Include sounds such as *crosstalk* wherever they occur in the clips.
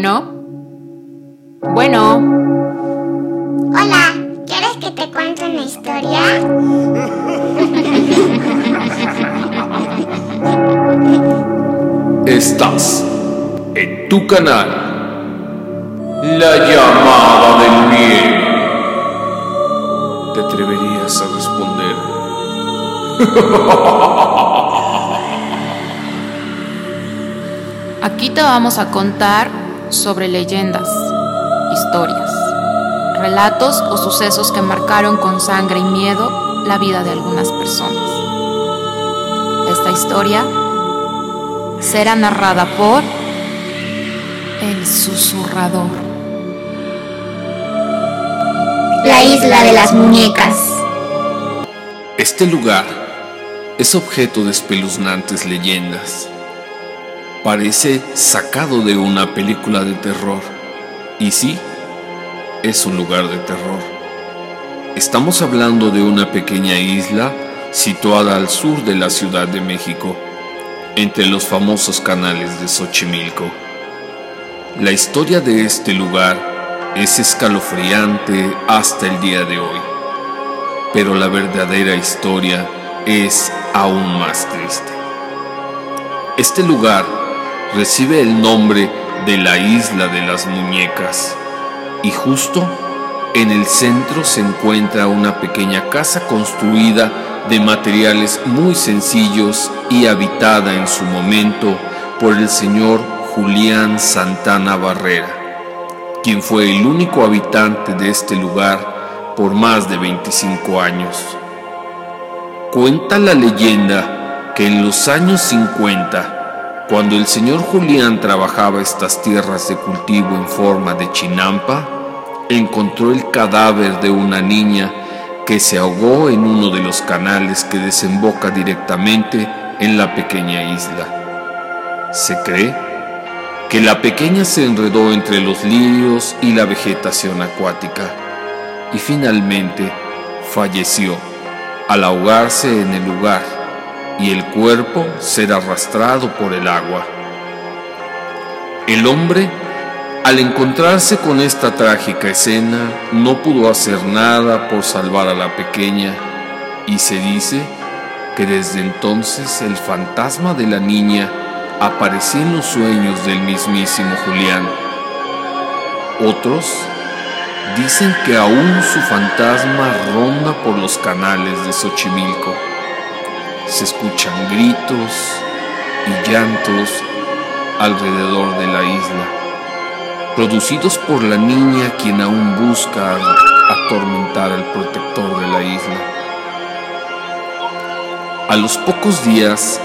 Bueno. Bueno. Hola, ¿quieres que te cuente una historia? Estás en tu canal. La llamada del miedo. ¿Te atreverías a responder? Aquí te vamos a contar sobre leyendas, historias, relatos o sucesos que marcaron con sangre y miedo la vida de algunas personas. Esta historia será narrada por el susurrador. La isla de las muñecas. Este lugar es objeto de espeluznantes leyendas. Parece sacado de una película de terror. Y sí, es un lugar de terror. Estamos hablando de una pequeña isla situada al sur de la Ciudad de México, entre los famosos canales de Xochimilco. La historia de este lugar es escalofriante hasta el día de hoy, pero la verdadera historia es aún más triste. Este lugar recibe el nombre de la Isla de las Muñecas y justo en el centro se encuentra una pequeña casa construida de materiales muy sencillos y habitada en su momento por el señor Julián Santana Barrera, quien fue el único habitante de este lugar por más de 25 años. Cuenta la leyenda que en los años 50, cuando el señor Julián trabajaba estas tierras de cultivo en forma de chinampa, encontró el cadáver de una niña que se ahogó en uno de los canales que desemboca directamente en la pequeña isla. Se cree que la pequeña se enredó entre los lirios y la vegetación acuática y finalmente falleció al ahogarse en el lugar y el cuerpo ser arrastrado por el agua. El hombre al encontrarse con esta trágica escena, no pudo hacer nada por salvar a la pequeña y se dice que desde entonces el fantasma de la niña aparecía en los sueños del mismísimo Julián. Otros dicen que aún su fantasma ronda por los canales de Xochimilco. Se escuchan gritos y llantos alrededor de la isla producidos por la niña quien aún busca atormentar al protector de la isla. A los pocos días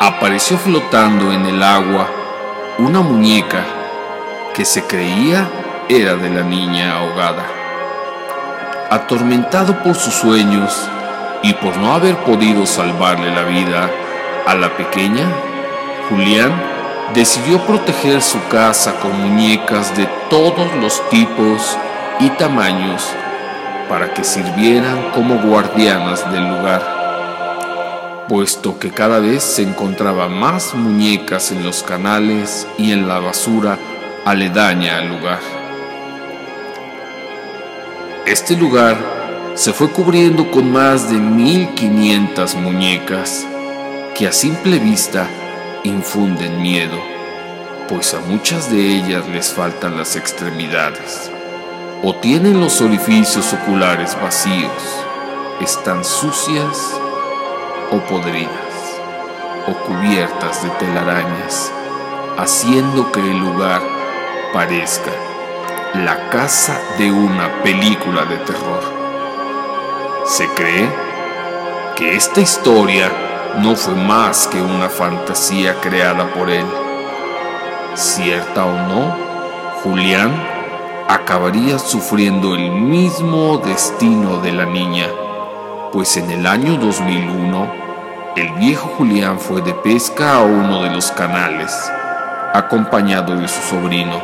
apareció flotando en el agua una muñeca que se creía era de la niña ahogada. Atormentado por sus sueños y por no haber podido salvarle la vida a la pequeña, Julián decidió proteger su casa con muñecas de todos los tipos y tamaños para que sirvieran como guardianas del lugar, puesto que cada vez se encontraban más muñecas en los canales y en la basura aledaña al lugar. Este lugar se fue cubriendo con más de 1500 muñecas que a simple vista infunden miedo, pues a muchas de ellas les faltan las extremidades, o tienen los orificios oculares vacíos, están sucias o podridas, o cubiertas de telarañas, haciendo que el lugar parezca la casa de una película de terror. Se cree que esta historia no fue más que una fantasía creada por él. Cierta o no, Julián acabaría sufriendo el mismo destino de la niña, pues en el año 2001, el viejo Julián fue de pesca a uno de los canales, acompañado de su sobrino,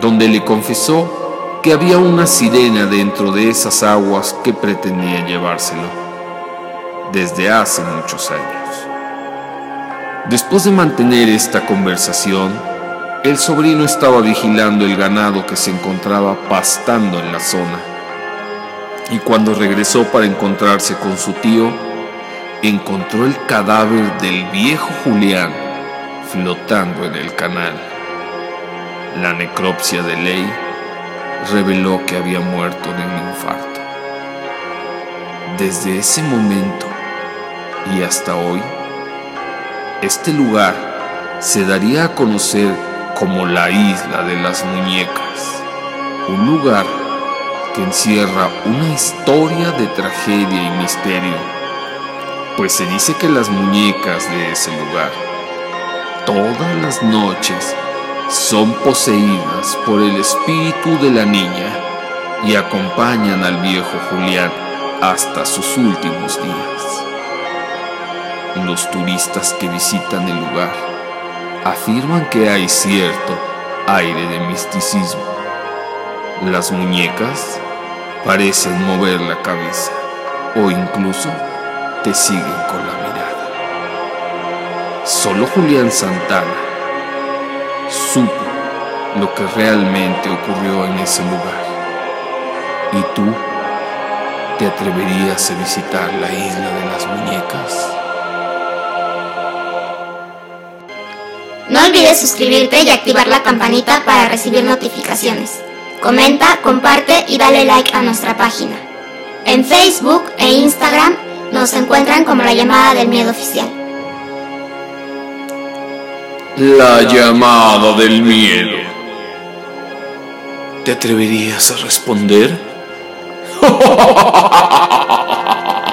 donde le confesó que había una sirena dentro de esas aguas que pretendía llevárselo desde hace muchos años. Después de mantener esta conversación, El sobrino estaba vigilando el ganado que se encontraba pastando en la zona. Y cuando regresó para encontrarse con su tío, encontró el cadáver del viejo Julián flotando en el canal. La necropsia de ley reveló que había muerto de un infarto. Desde ese momento y hasta hoy, este lugar se daría a conocer como la isla de las muñecas, un lugar que encierra una historia de tragedia y misterio, pues se dice que las muñecas de ese lugar todas las noches son poseídas por el espíritu de la niña y acompañan al viejo Julián hasta sus últimos días. Los turistas que visitan el lugar afirman que hay cierto aire de misticismo. Las muñecas parecen mover la cabeza o incluso te siguen con la mirada. Solo Julián Santana supo lo que realmente ocurrió en ese lugar. ¿Y tú te atreverías a visitar la isla de las muñecas? No olvides suscribirte y activar la campanita para recibir notificaciones. Comenta, comparte y dale like a nuestra página. En Facebook e Instagram nos encuentran como la llamada del miedo oficial. La llamada del miedo. ¿Te atreverías a responder? *laughs*